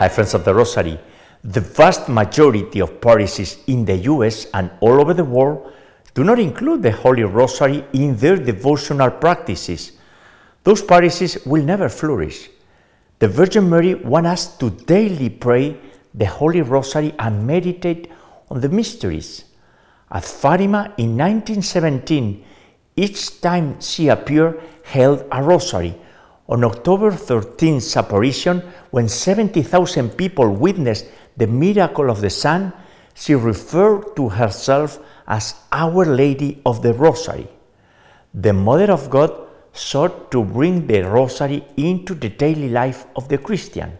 Hi, friends of the Rosary. The vast majority of parishes in the US and all over the world do not include the Holy Rosary in their devotional practices. Those parishes will never flourish. The Virgin Mary wants us to daily pray the Holy Rosary and meditate on the mysteries. At Fatima in 1917, each time she appeared, held a rosary. On October 13th apparition, when 70,000 people witnessed the miracle of the sun, she referred to herself as Our Lady of the Rosary. The Mother of God sought to bring the Rosary into the daily life of the Christian.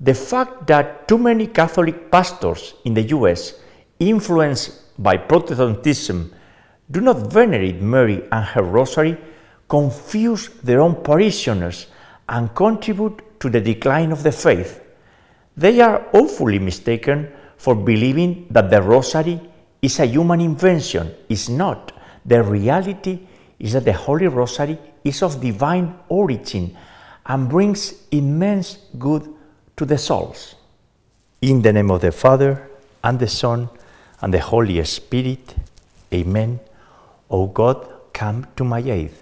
The fact that too many Catholic pastors in the US, influenced by Protestantism, do not venerate Mary and her Rosary confuse their own parishioners and contribute to the decline of the faith. They are awfully mistaken for believing that the Rosary is a human invention. It's not. The reality is that the Holy Rosary is of divine origin and brings immense good to the souls. In the name of the Father, and the Son, and the Holy Spirit, Amen. O God, come to my aid.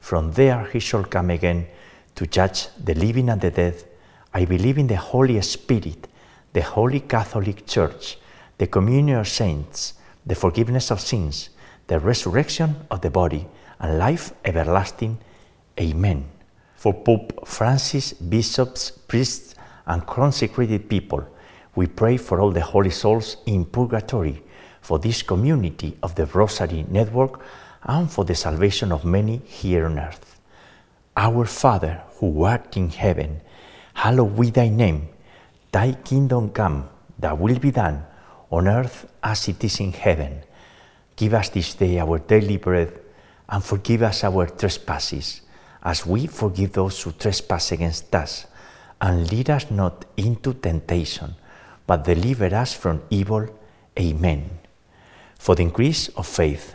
From there he shall come again to judge the living and the dead. I believe in the Holy Spirit, the Holy Catholic Church, the communion of saints, the forgiveness of sins, the resurrection of the body, and life everlasting. Amen. For Pope Francis, bishops, priests, and consecrated people, we pray for all the holy souls in purgatory, for this community of the Rosary Network, and for the salvation of many here on earth. Our Father, who art in heaven, hallowed be thy name. Thy kingdom come, thy will be done, on earth as it is in heaven. Give us this day our daily bread, and forgive us our trespasses, as we forgive those who trespass against us. And lead us not into temptation, but deliver us from evil. Amen. For the increase of faith,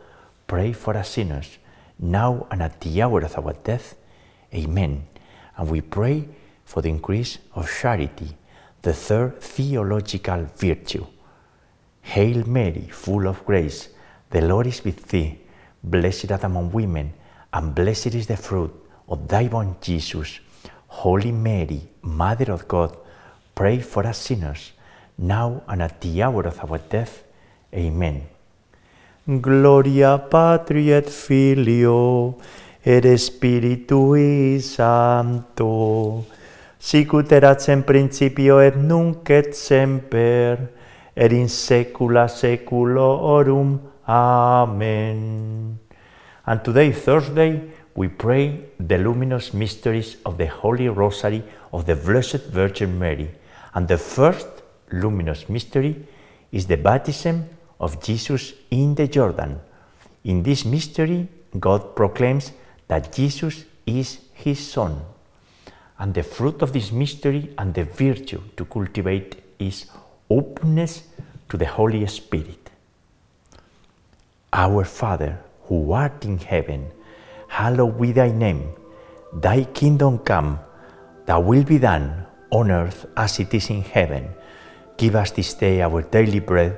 pray for us sinners, now and at the hour of our death. Amen. And we pray for the increase of charity, the third theological virtue. Hail Mary, full of grace, the Lord is with thee. Blessed art among women, and blessed is the fruit of thy womb, Jesus. Holy Mary, Mother of God, pray for us sinners, now and at the hour of our death. Amen. gloria patri et filio et spiritui sancto sicut erat in principio et nunc et semper et in saecula saeculorum amen. And today thursday we pray the luminous mysteries of the holy rosary of the blessed virgin mary. And the first luminous mystery is the baptism of Jesus in the Jordan. In this mystery, God proclaims that Jesus is his Son. And the fruit of this mystery and the virtue to cultivate is openness to the Holy Spirit. Our Father, who art in heaven, hallowed be thy name. Thy kingdom come, thy will be done on earth as it is in heaven. Give us this day our daily bread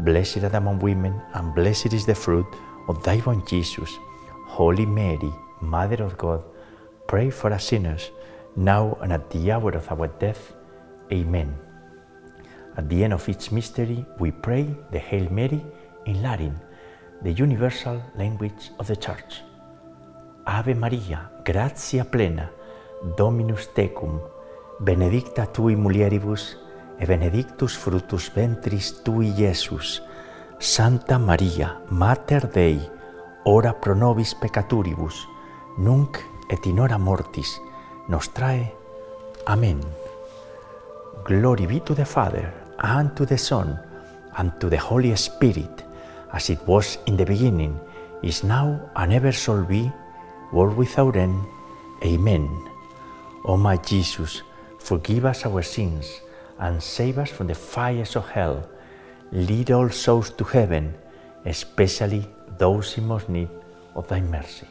Blessed art among women, and blessed is the fruit of thy womb, Jesus. Holy Mary, Mother of God, pray for us sinners, now and at the hour of our death. Amen. At the end of each mystery, we pray the Hail Mary in Latin, the universal language of the Church. Ave Maria, gratia plena, Dominus tecum, benedicta tui mulieribus, e benedictus fructus ventris tui, Iesus. Santa Maria, Mater Dei, ora pro nobis peccaturibus, nunc et in hora mortis nostrae. Amen. Glory be to the Father, and to the Son, and to the Holy Spirit, as it was in the beginning, is now, and ever shall be, world without end. Amen. O my Jesus, forgive us our sins, and save us from the fires of hell. Lead all souls to heaven, especially those in most need of thy mercy.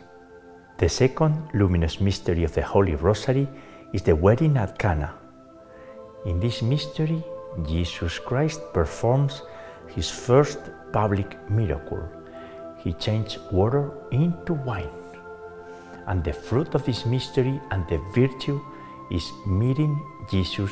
The second luminous mystery of the Holy Rosary is the wedding at Cana. In this mystery, Jesus Christ performs his first public miracle. He changed water into wine. And the fruit of this mystery and the virtue is meeting Jesus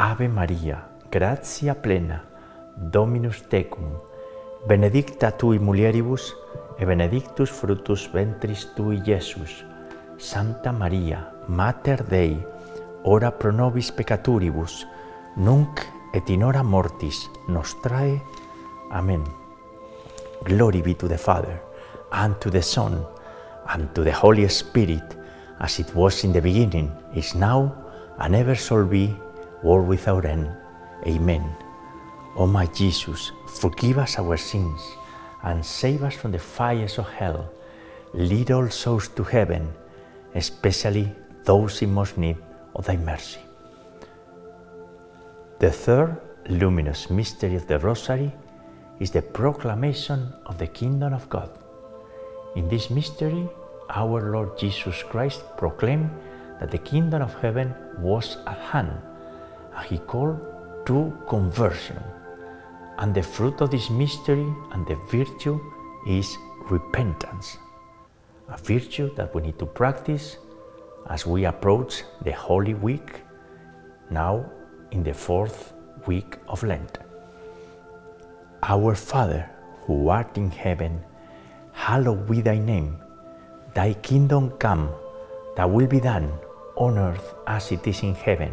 Ave Maria, gratia plena, Dominus tecum, benedicta tui mulieribus, et benedictus fructus ventris tui, Iesus. Santa Maria, Mater Dei, ora pro nobis peccaturibus, nunc et in hora mortis nostrae. Amen. Glory be to the Father, and to the Son, and to the Holy Spirit, as it was in the beginning, is now, and ever shall be, world without end. Amen. O my Jesus, forgive us our sins and save us from the fires of hell. Lead all souls to heaven, especially those in most need of thy mercy. The third luminous mystery of the Rosary is the proclamation of the kingdom of God. In this mystery, our Lord Jesus Christ proclaimed that the kingdom of heaven was at hand, and he called to conversion. And the fruit of this mystery and the virtue is repentance, a virtue that we need to practice as we approach the Holy Week, now in the fourth week of Lent. Our Father, who art in heaven, hallowed be thy name. Thy kingdom come, thy will be done on earth as it is in heaven.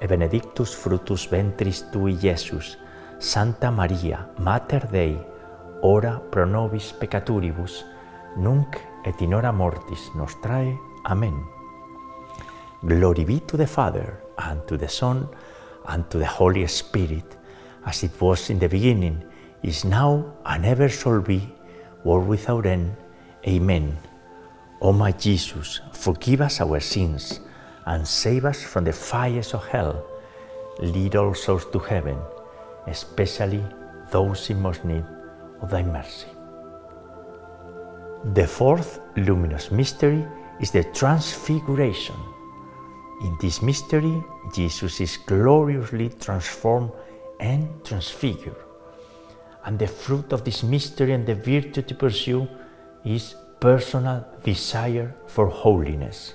e benedictus fructus ventris tui, Iesus. Santa Maria, Mater Dei, ora pro nobis peccaturibus, nunc et in hora mortis nostrae. Amen. Glory be to the Father, and to the Son, and to the Holy Spirit, as it was in the beginning, is now, and ever shall be, world without end. Amen. O my Jesus, forgive us our sins and save us from the fires of hell. Lead all souls to heaven, especially those in most need of thy mercy. The fourth luminous mystery is the Transfiguration. In this mystery, Jesus is gloriously transformed and transfigured. And the fruit of this mystery and the virtue to pursue is personal desire for holiness.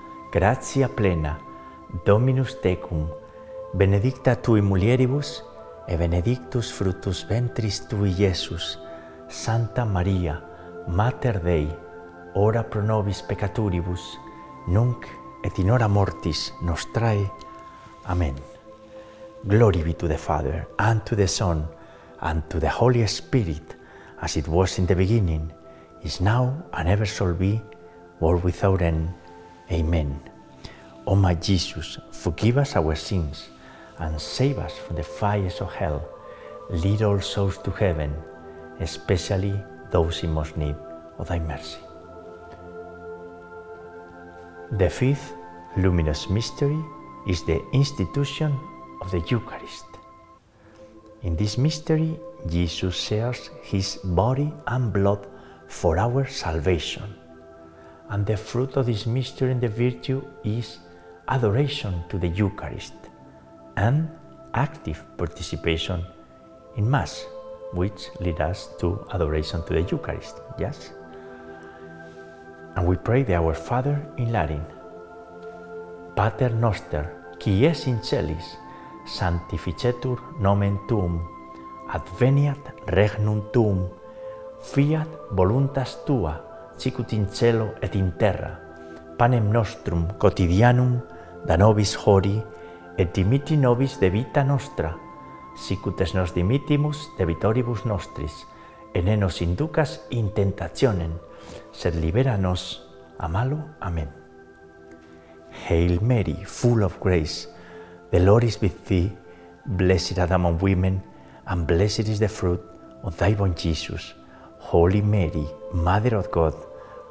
gratia plena, Dominus tecum, benedicta tui mulieribus, et benedictus fructus ventris tui, Iesus. Santa Maria, Mater Dei, ora pro nobis peccaturibus, nunc et in hora mortis nostrae. Amen. Glory be to the Father, and to the Son, and to the Holy Spirit, as it was in the beginning, is now, and ever shall be, world without end. Amen. O my Jesus, forgive us our sins, and save us from the fires of hell. Lead all souls to heaven, especially those in most need of thy mercy. The fifth luminous mystery is the institution of the Eucharist. In this mystery, Jesus shares his body and blood for our salvation. And the fruit of this mystery and the virtue is adoration to the Eucharist and active participation in Mass, which lead us to adoration to the Eucharist. Yes? And we pray the Our Father in Latin. Pater noster, qui es in celis, sanctificetur nomen tuum, adveniat regnum tuum, fiat voluntas tua, sicut in cielo et in terra, panem nostrum quotidianum da nobis hori, et dimitti nobis de vita nostra, sicut es nos dimittimus debitoribus nostris, et ne nos inducas in tentationem, sed libera nos a malo. Amen. Hail Mary, full of grace, the Lord is with thee, blessed art among women, and blessed is the fruit of thy womb, Jesus. Holy Mary, Mother of God,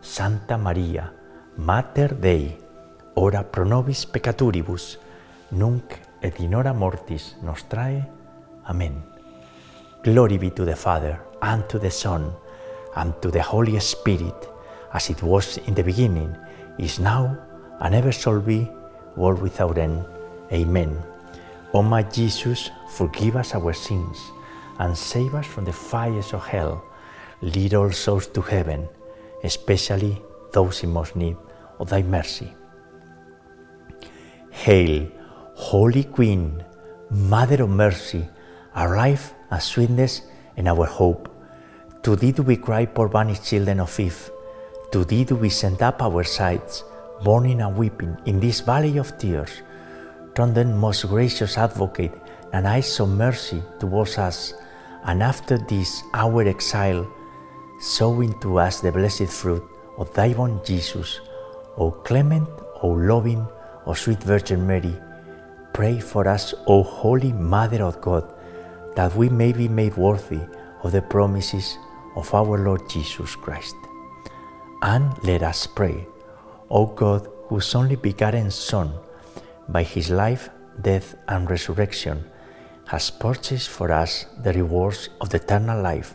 Santa Maria, Mater Dei, ora pro nobis peccaturibus, nunc et in hora mortis nostrae. Amen. Glory be to the Father, and to the Son, and to the Holy Spirit, as it was in the beginning, is now, and ever shall be, world without end. Amen. O my Jesus, forgive us our sins, and save us from the fires of hell. Lead all souls to heaven, especially those in most need of thy mercy. Hail, Holy Queen, Mother of Mercy, life and sweetness and our hope. To thee do we cry, poor banished children of Eve. To thee do we send up our sighs, mourning and weeping in this valley of tears. Turn then, most gracious advocate, and eyes of mercy towards us, and after this our exile, sow to us the blessed fruit of thy Jesus. O clement, O loving, O sweet Virgin Mary, pray for us, O Holy Mother of God, that we may be made worthy of the promises of our Lord Jesus Christ. And let us pray, O God, whose only begotten Son, by his life, death, and resurrection, has purchased for us the rewards of the eternal life.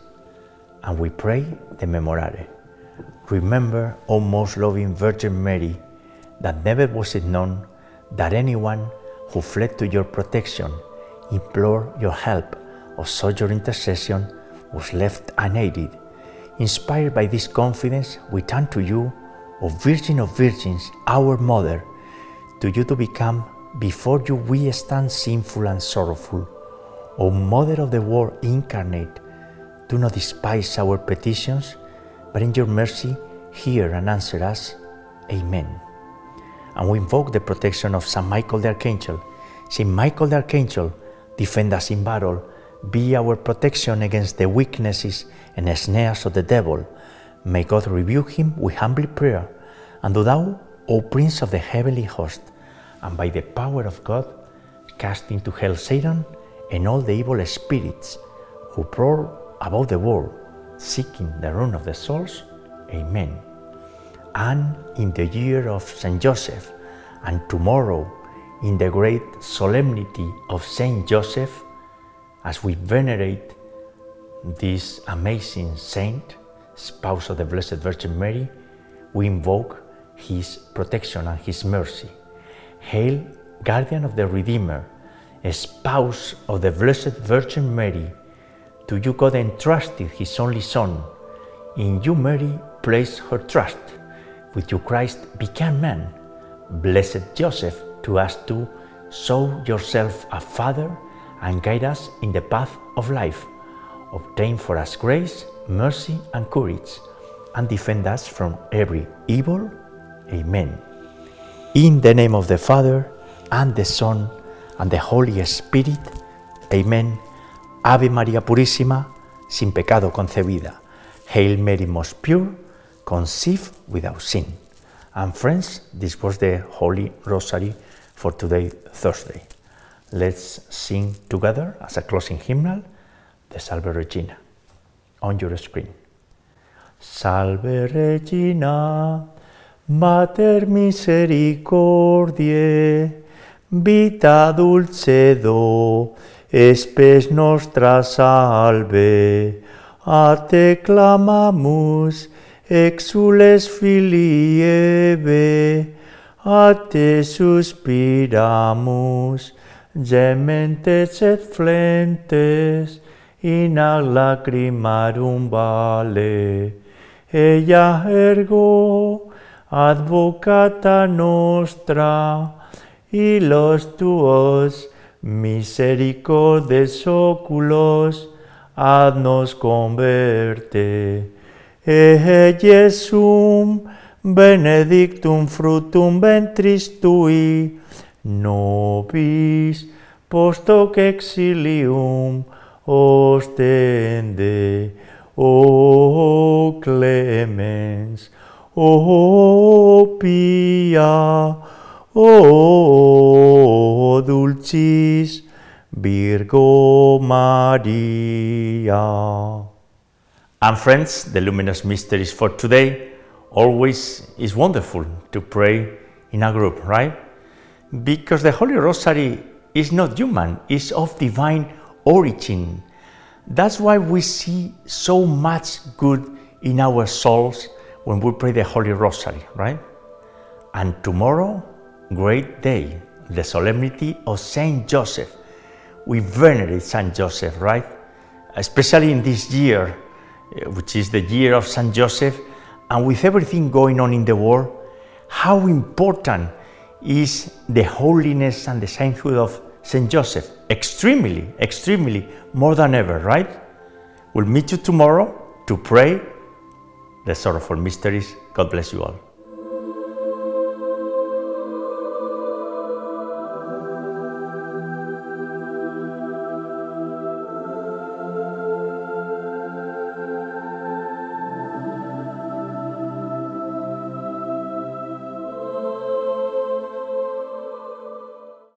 And we pray the Memorare. Remember, O most loving Virgin Mary, that never was it known that anyone who fled to your protection, implored your help, or sought your intercession was left unaided. Inspired by this confidence, we turn to you, O Virgin of Virgins, our Mother. To you to become, before you we stand sinful and sorrowful. O Mother of the Word incarnate, do not despise our petitions, but in your mercy hear and answer us. Amen. And we invoke the protection of Saint Michael the Archangel. Saint Michael the Archangel, defend us in battle, be our protection against the weaknesses and snares of the devil. May God rebuke him with humble prayer. And do thou, O Prince of the heavenly host, and by the power of God, cast into hell Satan and all the evil spirits who prowl about the world, seeking the ruin of the souls. Amen. And in the year of Saint Joseph, and tomorrow in the great solemnity of Saint Joseph, as we venerate this amazing saint, spouse of the Blessed Virgin Mary, we invoke his protection and his mercy. Hail, guardian of the Redeemer, spouse of the Blessed Virgin Mary, to you God entrusted his only Son. In you Mary placed her trust. With you Christ became man. Blessed Joseph, to us too, show yourself a father and guide us in the path of life. Obtain for us grace, mercy, and courage, and defend us from every evil. Amen. In the name of the Father, and the Son, and the Holy Spirit. Amen. Ave María Purísima, sin pecado concebida. Hail Mary, most pure, conceived without sin. And friends, this was the Holy Rosary for today, Thursday. Let's sing together as a closing hymnal the Salve Regina on your screen. Salve Regina, Mater misericordiae, vita dulcedo, espes nostra salve, a te clamamus, exules filii a te suspiramus, gementes et flentes, in lacrimarum vale. Ella ergo, advocata nostra, y los tuos misericordes oculos, nos converte. E Jesum benedictum frutum ventris tui, nobis post hoc exilium ostende, o clemens, o pia, o dulcis Virgo Maria. And friends, the luminous mysteries for today always is wonderful to pray in a group, right? Because the Holy Rosary is not human, it's of divine origin. That's why we see so much good in our souls when we pray the Holy Rosary, right? And tomorrow, great day, the solemnity of Saint Joseph. We venerate Saint Joseph, right? Especially in this year, eh, which is the year of Saint Joseph, and with everything going on in the world, how important is the holiness and the sainthood of Saint Joseph? Extremely, extremely, more than ever, right? We'll meet you tomorrow to pray the sorrowful mysteries. God bless you all.